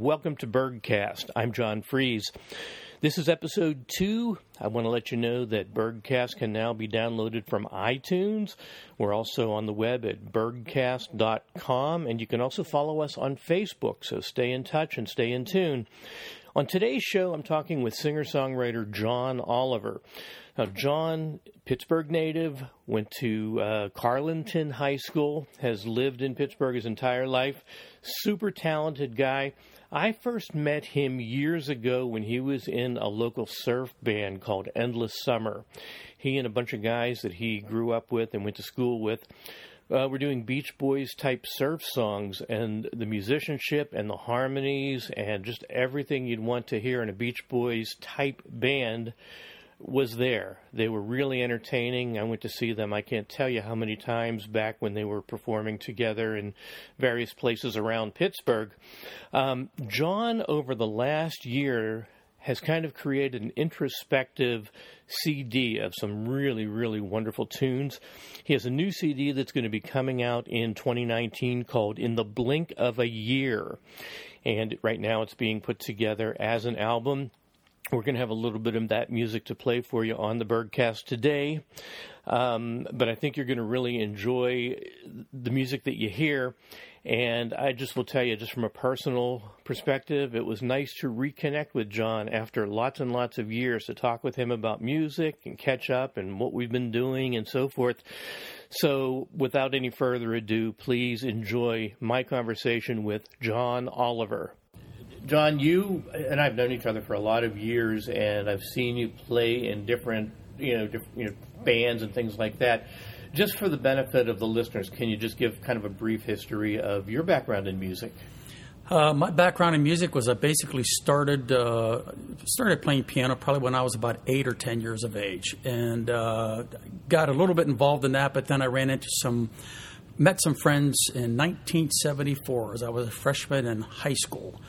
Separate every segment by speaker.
Speaker 1: welcome to BurghCast. I'm John Fries. This is episode two. I want to let you know that BurghCast can now be downloaded from iTunes. We're also on the web at burghcast.com, and you can also follow us on Facebook, so stay in touch and stay in tune. On today's show, I'm talking with singer songwriter John Oliver. Now, John, Pittsburgh native, went to uh, Carlynton High School, has lived in Pittsburgh his entire life. Super talented guy. I first met him years ago when he was in a local surf band called Endless Summer. He and a bunch of guys that he grew up with and went to school with uh, were doing Beach Boys type surf songs, and the musicianship and the harmonies and just everything you'd want to hear in a Beach Boys type band was there. They were really entertaining. I went to see them. I can't tell you how many times back when they were performing together in various places around Pittsburgh. Um, John, over the last year, has kind of created an introspective CD of some really, really wonderful tunes. He has a new CD that's going to be coming out in 2019 called In the Blink of a Year. And right now it's being put together as an album. We're going to have a little bit of that music to play for you on the BurghCast today. Um, but I think you're going to really enjoy the music that you hear. And I just will tell you, just from a personal perspective, it was nice to reconnect with John after lots and lots of years to talk with him about music and catch up and what we've been doing and so forth. So, without any further ado, please enjoy my conversation with John Oliver. John, you and I've known each other for a lot of years, and I've seen you play in different, you know, you know, bands and things like that. Just for the benefit of the listeners, can you just give kind of a brief history of your background in music?
Speaker 2: Uh, my background in music was I basically started uh, started playing piano probably when I was about eight or ten years of age, and uh, got a little bit involved in that. But then I ran into some met some friends in 1974 as I was a freshman in high school,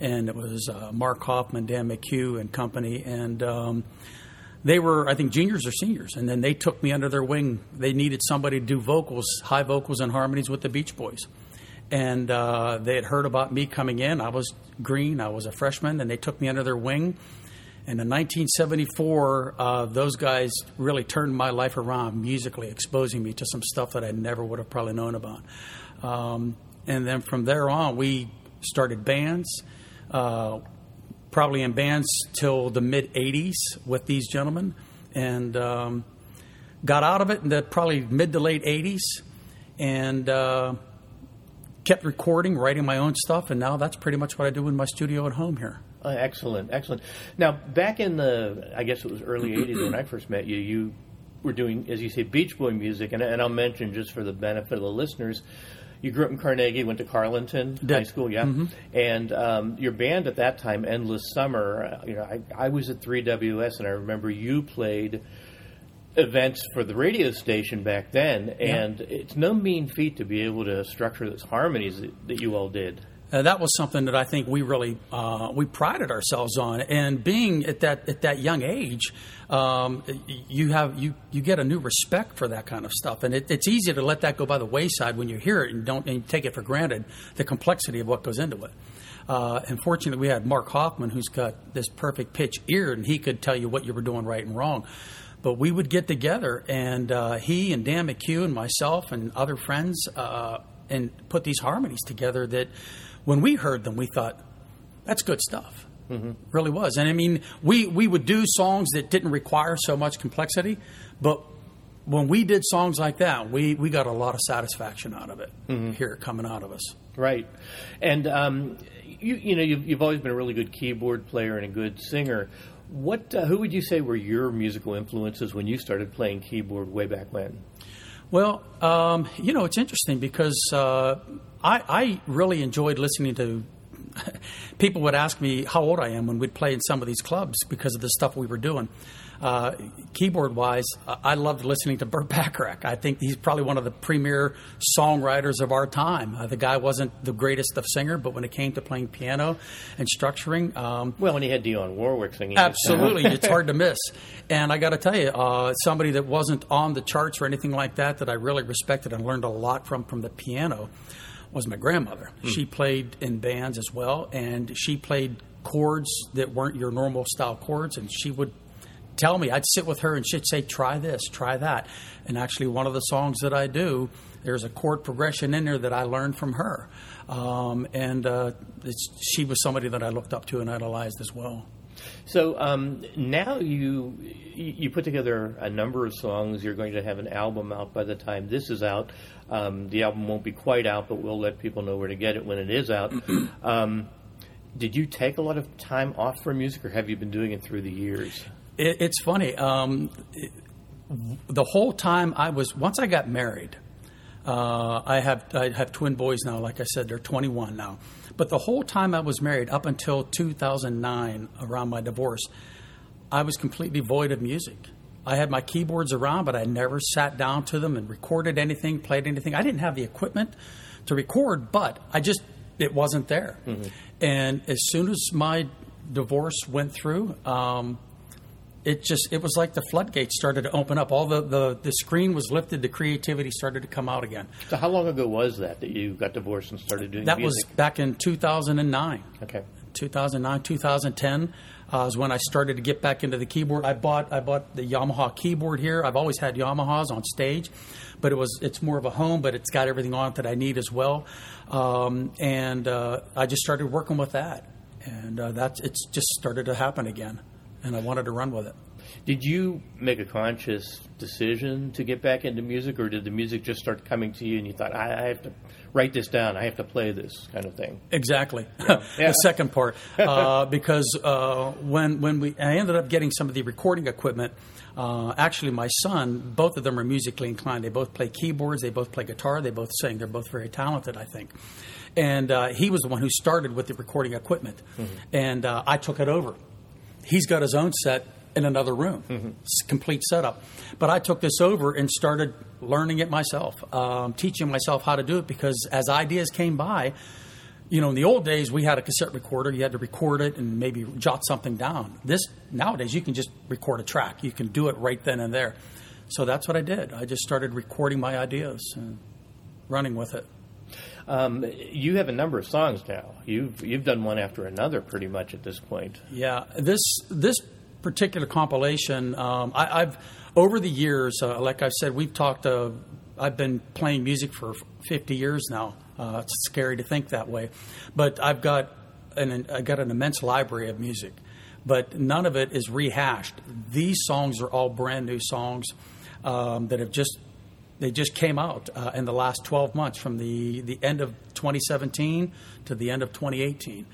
Speaker 2: and it was uh, Mark Hoffman, Dan McHugh, and company, and um, they were, I think, juniors or seniors, and then they took me under their wing. They needed somebody to do vocals, high vocals and harmonies with the Beach Boys, and uh, they had heard about me coming in. I was green, I was a freshman, and they took me under their wing. And in 1974, uh, those guys really turned my life around musically, exposing me to some stuff that I never would have probably known about. Um, and then from there on, we started bands uh, probably in bands till the mid 80s with these gentlemen and um, got out of it in the probably mid to late 80s and uh, kept recording, writing my own stuff, and now that's pretty much what I do in my studio at home here.
Speaker 1: Uh, excellent, excellent. Now, back in the, I guess it was early 80s when I first met you, you were doing, as you say, Beach Boy music, and, and I'll mention just for the benefit of the listeners, you grew up in Carnegie, went to Carlynton
Speaker 2: Did.
Speaker 1: High School, yeah.
Speaker 2: Mhm.
Speaker 1: And um, your band at that time, Endless Summer. uh, You know, I, I was at 3WS, and I remember you played events for the radio station back then. And it's no mean feat to be able to structure those harmonies that, that you all did.
Speaker 2: Uh, that was something that I think we really uh, we prided ourselves on, and being at that at that young age, um, you have you you get a new respect for that kind of stuff, and it, it's easy to let that go by the wayside when you hear it and don't and take it for granted the complexity of what goes into it. Uh, and fortunately, we had Mark Hoffman, who's got this perfect pitch ear, and he could tell you what you were doing right and wrong. But we would get together, and uh, he and Dan McHugh and myself and other friends, uh, and put these harmonies together that when we heard them, we thought, that's good stuff. Mm-hmm. Really was. And I mean, we, we would do songs that didn't require so much complexity, but when we did songs like that, we, we got a lot of satisfaction out of it, hear it coming out of us.
Speaker 1: Right. And, um, you, you know, you've, you've always been a really good keyboard player and a good singer. What, uh, who would you say were your musical influences when you started playing keyboard way back when?
Speaker 2: Well, um, you know, it's interesting because uh, I, I really enjoyed listening to. People would ask me how old I am when we'd play in some of these clubs because of the stuff we were doing. Uh, keyboard wise, I loved listening to Burt Bacharach. I think he's probably one of the premier songwriters of our time. Uh, the guy wasn't the greatest of singer, but when it came to playing piano and structuring, um,
Speaker 1: Well, when he had Dionne Warwick singing.
Speaker 2: Absolutely, it's hard to miss. And I got to tell you, uh, somebody that wasn't on the charts or anything like that that I really respected and learned a lot from from the piano was my grandmother.
Speaker 1: Hmm.
Speaker 2: She played in bands as well, and she played chords that weren't your normal style chords, and she would tell me. I'd sit with her, and she'd say, "Try this, try that." And actually, one of the songs that I do, there's a chord progression in there that I learned from her, um, and uh, it's, she was somebody that I looked up to and idolized as well.
Speaker 1: So um, now you you put together a number of songs. You're going to have an album out by the time this is out. Um, the album won't be quite out, but we'll let people know where to get it when it is out. um, did you take a lot of time off from music, or have you been doing it through the years?
Speaker 2: It, it's funny. Um, it, the whole time I was once I got married. Uh, I have I have twin boys now. Like I said, they're 21 now. But the whole time I was married, up until 2009, around my divorce, I was completely void of music. I had my keyboards around, but I never sat down to them and recorded anything, played anything. I didn't have the equipment to record, but I just it wasn't there. And as soon as my divorce went through, um, it just it was like the floodgates started to open up. All the, the the screen was lifted, the creativity started to come out again.
Speaker 1: So how long ago was that that you got divorced and started doing
Speaker 2: That was back in 2009.
Speaker 1: okay.
Speaker 2: 2009, 2010 uh, is when I started to get back into the keyboard. I bought I bought the Yamaha keyboard here. I've always had Yamahas on stage, but it was it's more of a home, but it's got everything on it that I need as well. Um, and uh, I just started working with that, and uh, that's it's just started to happen again, and I wanted to run with it.
Speaker 1: Did you make a conscious decision to get back into music, or did the music just start coming to you and you thought, I, I have to write this down, I have to play this kind of thing?
Speaker 2: Exactly.
Speaker 1: Yeah.
Speaker 2: the second part, uh, because uh, when when we I ended up getting some of the recording equipment. Uh, actually, my son, both of them are musically inclined. They both play keyboards. They both play guitar. They both sing. They're both very talented, I think. And uh, he was the one who started with the recording equipment, and uh, I took it over. He's got his own set in another room, It's complete setup. But I took this over and started learning it myself, um, teaching myself how to do it because as ideas came by, you know, in the old days we had a cassette recorder. You had to record it and maybe jot something down. This nowadays you can just record a track. You can do it right then and there. So that's what I did. I just started recording my ideas and running with it.
Speaker 1: Um, you have a number of songs now. You've you've done one after another, pretty much at this point.
Speaker 2: Yeah, this this particular compilation, um, I, I've over the years, uh, like I've said, we've talked. Uh, I've been playing music for 50 years now. Uh, it's scary to think that way, but I've got an I got an immense library of music, but none of it is rehashed. These songs are all brand new songs um, that have just they just came out uh, in the last 12 months from the, the end of 2017 to the end of 2018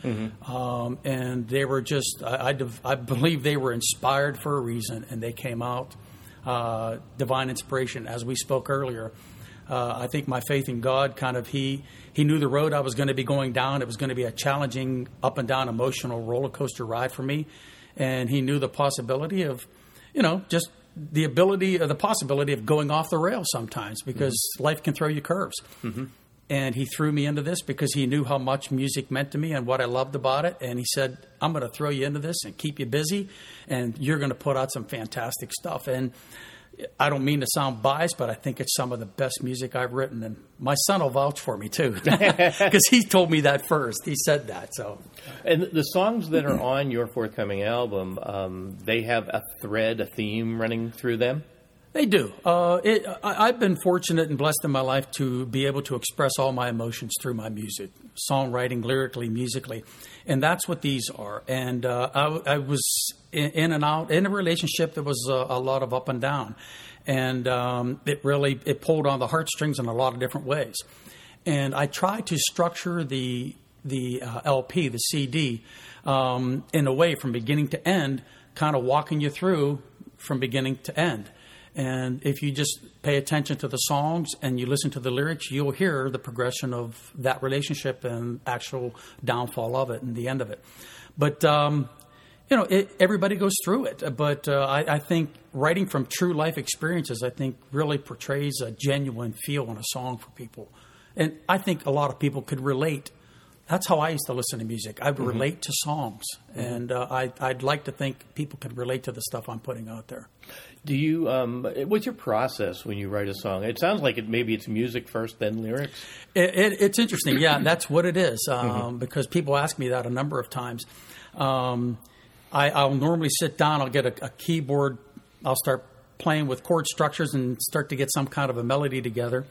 Speaker 2: um, and they were just I, I, div- I believe they were inspired for a reason and they came out uh, divine inspiration. As we spoke earlier uh, I think my faith in God kind of he he knew the road I was going to be going down. It was going to be a challenging up and down emotional roller coaster ride for me. And he knew the possibility of you know just the ability or the possibility of going off the rails sometimes because mm-hmm. life can throw you curves. Mm-hmm. And he threw me into this because he knew how much music meant to me and what I loved about it. And he said, I'm going to throw you into this and keep you busy, and you're going to put out some fantastic stuff. And I don't mean to sound biased, but I think it's some of the best music I've written. And my son will vouch for me too because he told me that first. He said that. So
Speaker 1: And the songs that are on your forthcoming album, um, they have a thread, a theme running through them.
Speaker 2: They do. Uh, it, I, I've been fortunate and blessed in my life to be able to express all my emotions through my music, songwriting, lyrically, musically, and that's what these are. And uh, I, I was in, in and out in a relationship that was a, a lot of up and down, and um, it really it pulled on the heartstrings in a lot of different ways. And I tried to structure the the uh, LP, the CD, um, in a way from beginning to end, kind of walking you through from beginning to end. And if you just pay attention to the songs and you listen to the lyrics, you'll hear the progression of that relationship and actual downfall of it and the end of it. But um, you know, it, everybody goes through it. But uh, I, I think writing from true life experiences, I think, really portrays a genuine feel in a song for people. And I think a lot of people could relate that's how I used to listen to music. I would mm-hmm. relate to songs, mm-hmm. and uh, I, I'd like to think people could relate to the stuff I'm putting out there.
Speaker 1: Do you? Um, what's your process when you write a song? It sounds like it. Maybe it's music first, then lyrics.
Speaker 2: It, it, it's interesting. Yeah, that's what it is. Um, mm-hmm. Because people ask me that a number of times. Um, I, will normally sit down. I'll get a, a keyboard. I'll start playing with chord structures and start to get some kind of a melody together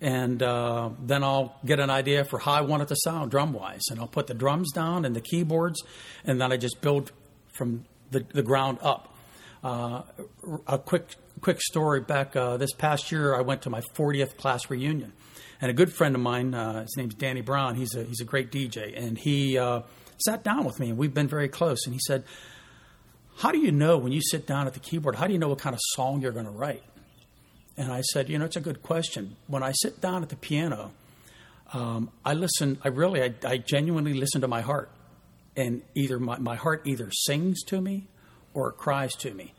Speaker 2: and uh, then I'll get an idea for how I want it to sound drum wise, and I'll put the drums down and the keyboards, and then I just build from the, the ground up. Uh, a quick quick story back uh, this past year, I went to my 40th class reunion, and a good friend of mine, uh, his name's Danny Brown. He's a he's a great DJ, and he uh, sat down with me, and we've been very close. And he said, "How do you know when you sit down at the keyboard? How do you know what kind of song you're going to write?" And I said, you know, it's a good question. When I sit down at the piano, um, I listen, I really, I, I, genuinely listen to my heart. And either my, my heart either sings to me or it cries to me.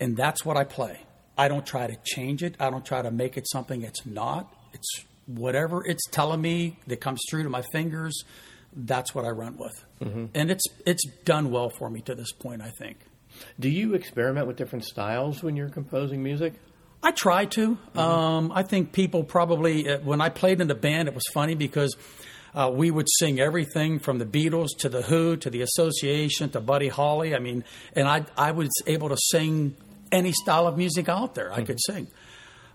Speaker 2: And that's what I play. I don't try to change it. I don't try to make it something it's not. It's whatever it's telling me that comes through to my fingers. That's what I run with, mm-hmm. and it's it's done well for me to this point. I think.
Speaker 1: Do you experiment with different styles when you're composing music?
Speaker 2: I try to. Mm-hmm. Um, I think people probably, uh, when I played in the band, it was funny because uh, we would sing everything from the Beatles to the Who to the Association to Buddy Holly. I mean, and I I was able to sing any style of music out there. I mm-hmm. could sing.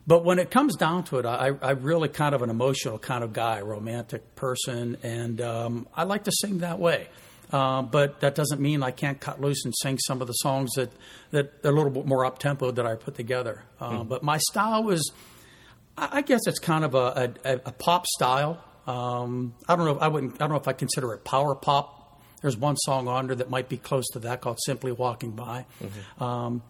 Speaker 2: But when it comes down to it, I, I really kind of an emotional kind of guy, romantic person, and um, I like to sing that way. Uh, but that doesn't mean I can't cut loose and sing some of the songs that, that are a little bit more up tempo that I put together. Uh, mm. But my style was, I guess it's kind of a, a, a pop style. Um, I don't know. If I wouldn't. I don't know if I consider it power pop. There's one song on there that might be close to that called "Simply Walking By," mm-hmm. um,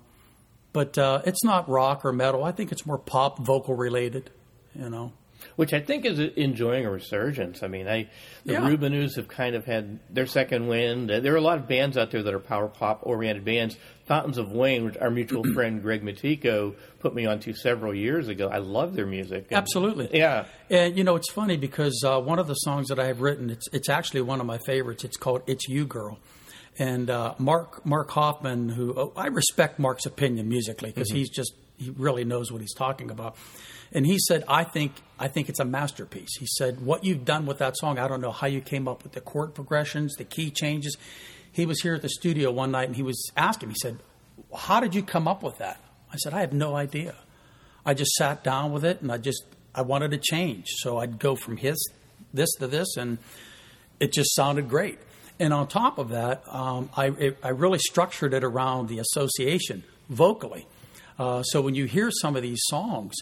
Speaker 2: but uh, it's not rock or metal. I think it's more pop, vocal related. You know
Speaker 1: which I think is enjoying a resurgence. I mean, I the yeah. Rubinoos have kind of had their second wind. There are a lot of bands out there that are power pop oriented bands. Fountains of Wayne, which our mutual friend Greg Matico put me onto several years ago. I love their music.
Speaker 2: And, Absolutely,
Speaker 1: yeah.
Speaker 2: And you know, it's funny because uh, one of the songs that I have written, it's it's actually one of my favorites. It's called "It's You, Girl." And uh, Mark Mark Hoffman, who oh, I respect Mark's opinion musically because mm-hmm. he's just he really knows what he's talking about. And he said, I think I think it's a masterpiece. He said, What you've done with that song, I don't know how you came up with the chord progressions, the key changes. He was here at the studio one night and he was asking me, he said, How did you come up with that? I said, I have no idea. I just sat down with it and I just I wanted to change. So I'd go from his this to this and it just sounded great. And on top of that, um, I, it, I really structured it around the association vocally. Uh, so when you hear some of these songs,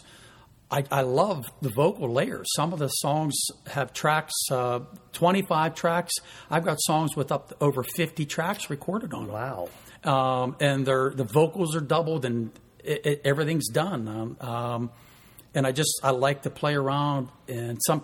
Speaker 2: I, I, love the vocal layers. Some of the songs have tracks, uh, 25 tracks. I've got songs with up to over 50 tracks recorded on.
Speaker 1: Wow.
Speaker 2: Um, and the vocals are doubled and it, it, everything's done. Um, um, and I just, I like to play around and some,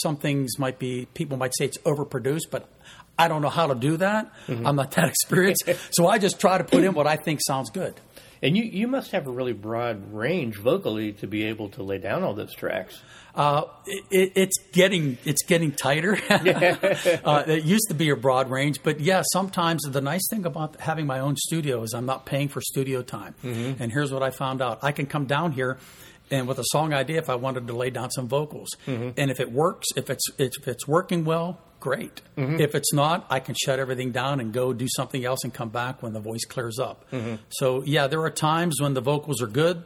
Speaker 2: some things might be, people might say it's overproduced, but I don't know how to do that. Mm-hmm. I'm not that experienced. so I just try to put in what I think sounds good.
Speaker 1: And you, you must have a really broad range vocally to be able to lay down all those tracks.
Speaker 2: Uh, it, it's getting it's getting tighter. uh, it used to be a broad range, but yeah, sometimes the nice thing about having my own studio is I'm not paying for studio time. Mm-hmm. And here's what I found out: I can come down here and with a song idea if I wanted to lay down some vocals. Mm-hmm. And if it works, if it's if it's working well, great. Mm-hmm. If it's not, I can shut everything down and go do something else and come back when the voice clears up. Mm-hmm. So yeah, there are times when the vocals are good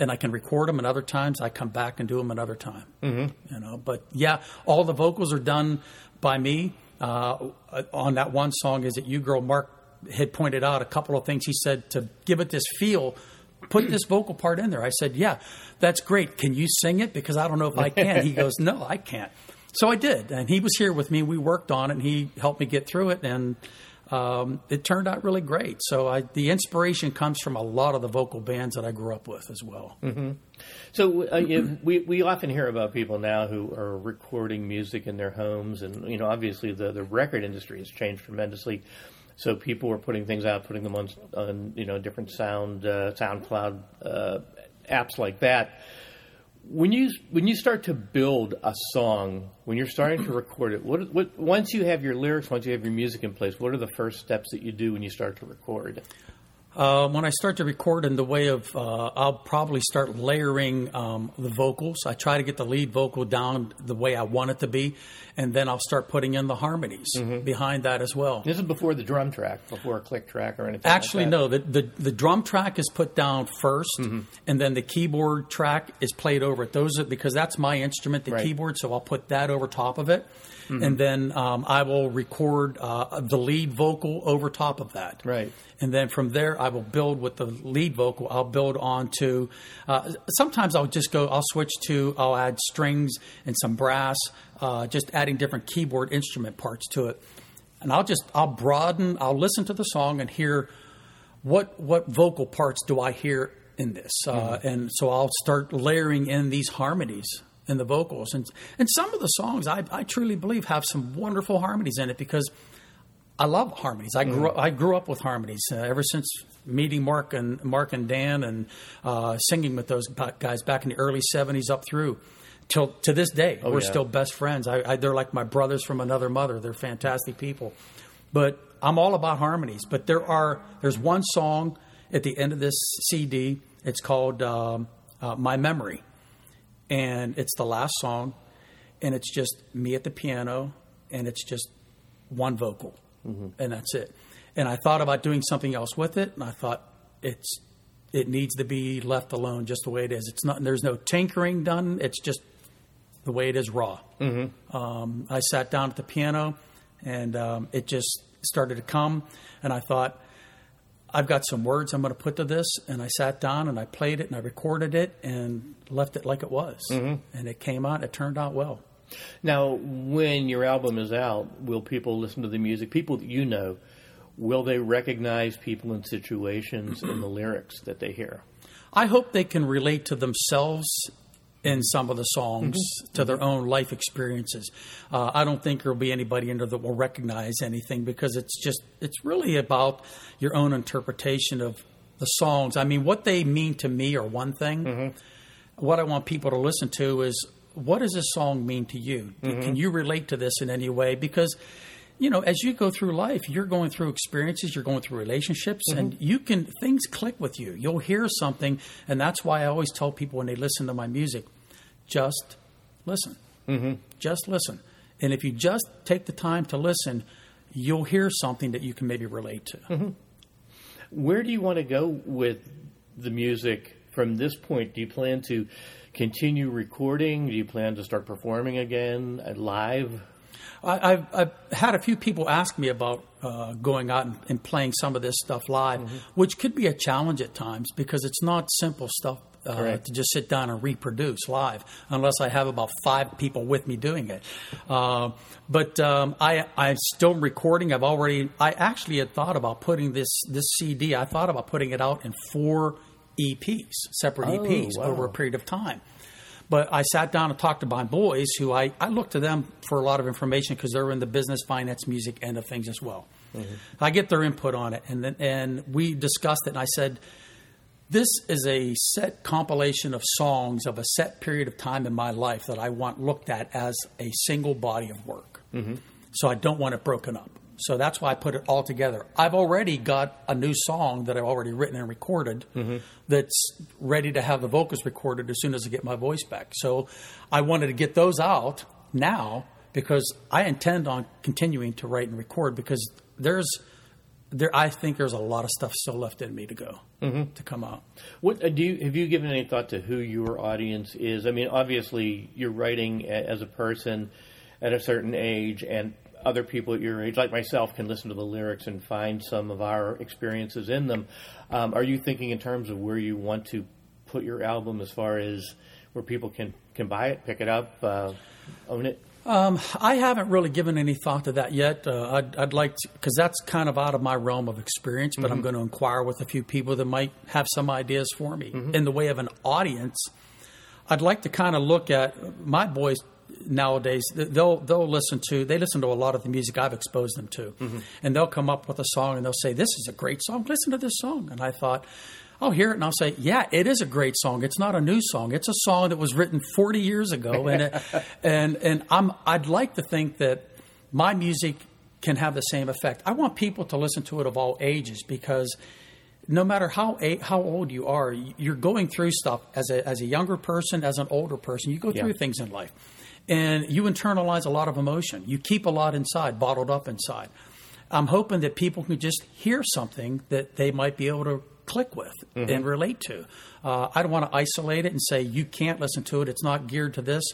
Speaker 2: and I can record them, and other times I come back and do them another time. Mm-hmm. You know, but yeah, all the vocals are done by me. Uh, on that one song, "Is It You, Girl?" Mark had pointed out a couple of things. He said to give it this feel put this vocal part in there. I said, Yeah, that's great. Can you sing it? Because I don't know if I can. He goes, No, I can't. So I did. And he was here with me. We worked on it and he helped me get through it. And um, it turned out really great. So I, the inspiration comes from a lot of the vocal bands that I grew up with as well.
Speaker 1: Mm-hmm. So uh, you we we often hear about people now who are recording music in their homes, and you know, obviously the the record industry has changed tremendously. So people were putting things out, putting them on, on you know different sound uh, SoundCloud uh, apps like that. When you when you start to build a song, when you're starting to record it, what what once you have your lyrics, once you have your music in place, what are the first steps that you do when you start to record?
Speaker 2: Uh, when I start to record in the way of, uh, I'll probably start layering um, the vocals. I try to get the lead vocal down the way I want it to be, and then I'll start putting in the harmonies
Speaker 1: Mm-hmm.
Speaker 2: behind that as well.
Speaker 1: This is before the drum track, before a click track or anything.
Speaker 2: Actually,
Speaker 1: like that.
Speaker 2: no. The, the the drum track is put down 1st
Speaker 1: Mm-hmm.
Speaker 2: and then the keyboard track is played over it. Those are because that's my instrument, the
Speaker 1: Right.
Speaker 2: Keyboard. So I'll put that over top of it, and then um, I will record uh, the lead vocal over top of that.
Speaker 1: Right.
Speaker 2: And then from there, I will build with the lead vocal. I'll build onto. Uh, sometimes I'll just go. I'll switch to. I'll add strings and some brass, uh, just adding different keyboard instrument parts to it. And I'll just I'll broaden. I'll listen to the song and hear what what vocal parts do I hear in this, uh, and so I'll start layering in these harmonies in the vocals. And and some of the songs I, I truly believe have some wonderful harmonies in it because. I love harmonies. I grew up, I grew up with harmonies uh, ever since meeting Mark and Mark and Dan and uh, singing with those guys back in the early '70s up through till to this day. We're
Speaker 1: yeah.
Speaker 2: still best friends. I, I, they're like my brothers from another mother. They're fantastic people. But I'm all about harmonies. But there are there's one song at the end of this CD. It's called um, uh, "My Memory," and it's the last song, and it's just me at the piano, and it's just one vocal, and that's it. And I thought about doing something else with it, and I thought it's it needs to be left alone just the way it is. It's not there's no tinkering done. It's just the way it is raw. Mm-hmm. Um, I sat down at the piano, and um, it just started to come, and I thought. I've got some words I'm going to put to this, and I sat down and I played it and I recorded it and left it like it was, mm-hmm. and it came out. It turned out well.
Speaker 1: Now, when your album is out, will people listen to the music? People that you know, will they recognize people in situations in the lyrics that they hear?
Speaker 2: I hope they can relate to themselves in some of the songs, mm-hmm. to their own life experiences. Uh, I don't think there'll be anybody in there that will recognize anything because it's just, it's really about your own interpretation of the songs. I mean, what they mean to me are one thing. Mm-hmm. What I want people to listen to is what does this song mean to you? Mm-hmm. Can you relate to this in any way? Because you know, as you go through life, you're going through experiences, you're going through relationships, and you can things click with you. You'll hear something, and that's why I always tell people when they listen to my music, just listen, mm-hmm. just listen. And if you just take the time to listen, you'll hear something that you can maybe relate to.
Speaker 1: Where do you want to go with the music from this point? Do you plan to continue recording? Do you plan to start performing again uh, live?
Speaker 2: I, I've, I've had a few people ask me about uh, going out and, and playing some of this stuff live, which could be a challenge at times because it's not simple stuff uh, to just sit down and reproduce live, unless I have about five people with me doing it. Uh, but um, I, I'm still recording. I've already. I actually had thought about putting this this CD. I thought about putting it out in four EPs, separate
Speaker 1: Oh,
Speaker 2: EPs,
Speaker 1: wow.
Speaker 2: over a period of time. But I sat down and talked to my boys, who I, I look to them for a lot of information because they're in the business, finance, music end of things as well. I get their input on it, and then, and we discussed it. And I said, "This is a set compilation of songs of a set period of time in my life that I want looked at as a single body of work. Mm-hmm. So I don't want it broken up. So that's why I put it all together. I've already got a new song that I've already written and recorded mm-hmm. that's ready to have the vocals recorded as soon as I get my voice back. So I wanted to get those out now because I intend on continuing to write and record because there's there I think there's a lot of stuff still left in me to go to come out.
Speaker 1: What uh, do you have you given any thought to who your audience is? I mean, obviously, you're writing as a person at a certain age, and other people at your age, like myself, can listen to the lyrics and find some of our experiences in them. Um, are you thinking in terms of where you want to put your album, as far as where people can can buy it, pick it up, uh, own it?
Speaker 2: Um, I haven't really given any thought to that yet. Uh, I'd, I'd like to, because that's kind of out of my realm of experience, but I'm going to inquire with a few people that might have some ideas for me. In the way of an audience, I'd like to kind of look at my boys nowadays. They'll they'll listen to they listen to a lot of the music I've exposed them to, and they'll come up with a song and they'll say, "This is a great song. Listen to this song." And I thought. I'll hear it and I'll say, "Yeah, it is a great song. It's not a new song. It's a song that was written 40 years ago." And it, and and I'm I'd like to think that my music can have the same effect. I want people to listen to it of all ages because no matter how how old you are, you're going through stuff as a as a younger person, as an older person. You go through
Speaker 1: Yeah.
Speaker 2: things in life, and you internalize a lot of emotion. You keep a lot inside, bottled up inside. I'm hoping that people can just hear something that they might be able to click with and relate to. Uh, I don't want to isolate it and say you can't listen to it. It's not geared to this.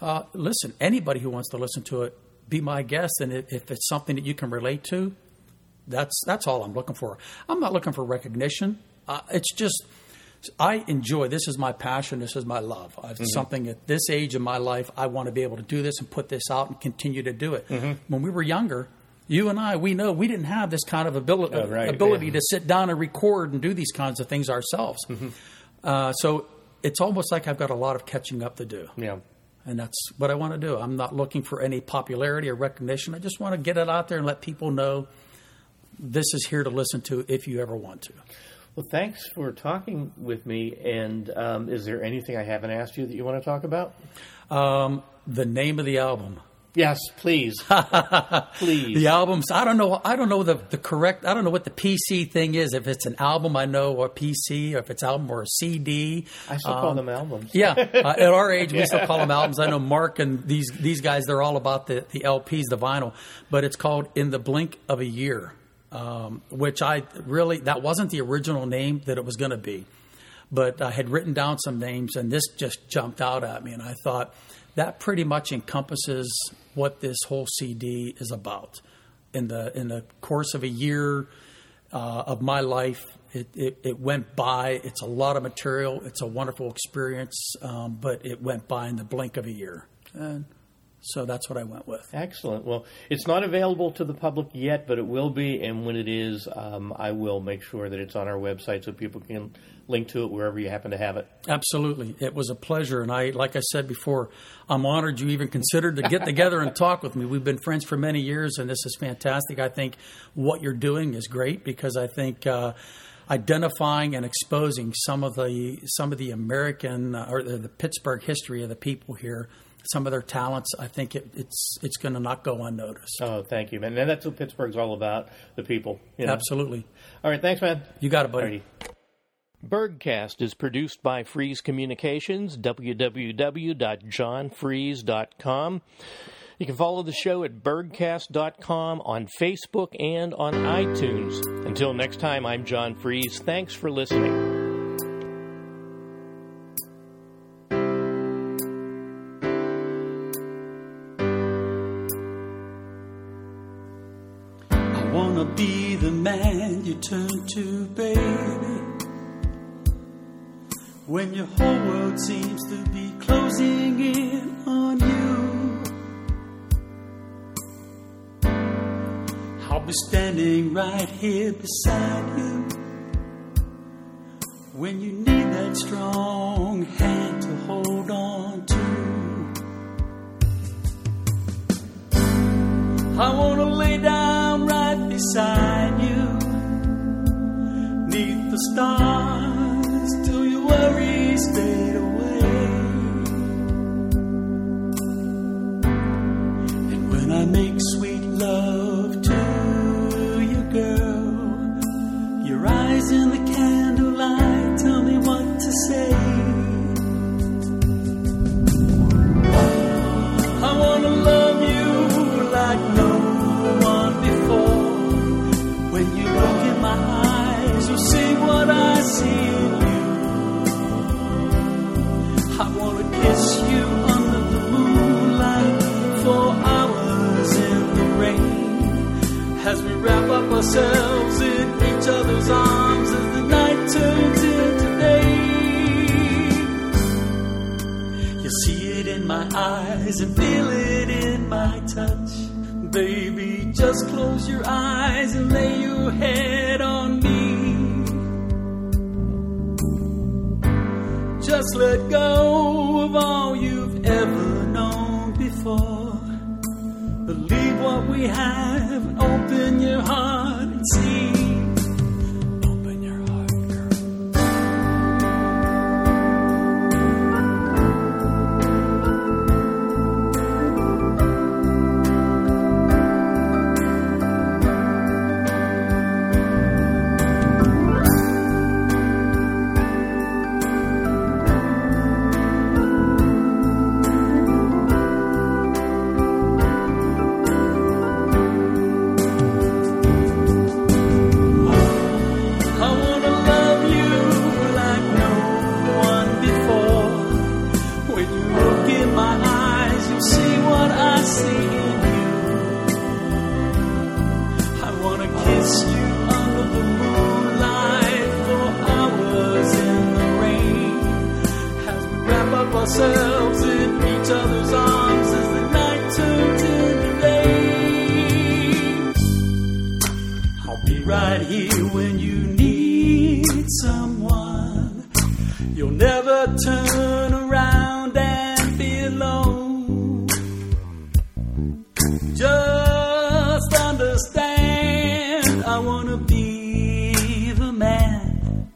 Speaker 2: Uh, listen, anybody who wants to listen to it, be my guest, and if if it's something that you can relate to, that's that's all I'm looking for. I'm not looking for recognition. Uh, it's just I enjoy. This is my passion. This is my love. I've something at this age in my life. I want to be able to do this and put this out and continue to do it. When we were younger, you and I, we know we didn't have this kind of ability
Speaker 1: Oh, right,
Speaker 2: ability
Speaker 1: yeah.
Speaker 2: to sit down and record and do these kinds of things ourselves. Uh, so it's almost like I've got a lot of catching up to do.
Speaker 1: Yeah.
Speaker 2: And that's what I want to do. I'm not looking for any popularity or recognition. I just want to get it out there and let people know this is here to listen to if you ever want to.
Speaker 1: Well, thanks for talking with me. And um, is there anything I haven't asked you that you want to talk about?
Speaker 2: Um, the name of the album.
Speaker 1: Yes, please. please.
Speaker 2: The albums. I don't know. I don't know the, the correct. I don't know what the PC thing is. If it's an album, I know, or PC, or if it's album or a CD.
Speaker 1: I still call them albums.
Speaker 2: Yeah, uh, at our age, we still call them albums. I know Mark and these these guys. They're all about the the LPs, the vinyl, but it's called "In the Blink of a Year," um, which I really that wasn't the original name that it was going to be, but I had written down some names, and this just jumped out at me, and I thought that pretty much encompasses what this whole CD is about. In the in the course of a year uh, of my life. It, it, it went by. It's a lot of material. It's a wonderful experience, um, but it went by in the blink of a year. And so that's what I went with.
Speaker 1: Excellent. Well, it's not available to the public yet, but it will be. And when it is, um, I will make sure that it's on our website so people can link to it wherever you happen to have it.
Speaker 2: Absolutely. It was a pleasure. And I, like I said before, I'm honored you even considered to get together and talk with me. We've been friends for many years, and this is fantastic. I think what you're doing is great because I think. Uh, identifying and exposing some of the some of the American uh, or the, the Pittsburgh history of the people here, some of their talents. I think it, it's it's going to not go unnoticed.
Speaker 1: Oh, thank you, man. And that's what Pittsburgh's all about the people. You know?
Speaker 2: Absolutely,
Speaker 1: All right. Thanks, man.
Speaker 2: you got it, buddy.
Speaker 1: Alrighty. BurghCast is produced by Freeze Communications, www.johnfreeze.com. You can follow the show at burghcast.com on Facebook and on iTunes. Until next time, I'm John Freeze. Thanks for listening.
Speaker 2: When your whole world seems to be closing in on you. I'll be standing right here beside you. When you need that strong hand to hold on to. I wanna lay down right beside you, neath the stars, ourselves in each other's arms as the night turns into day. You'll see it in my eyes and feel it in my touch. Baby, just close your eyes and lay your head on me. Just let go of all you've ever known before. Believe what we have gonna be the man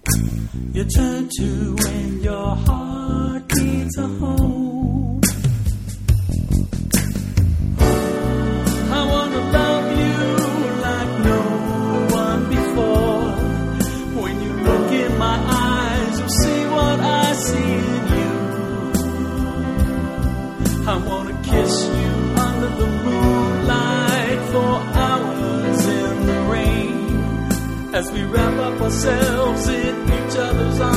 Speaker 2: you turn to when your heart we wrap up ourselves in each other's arms.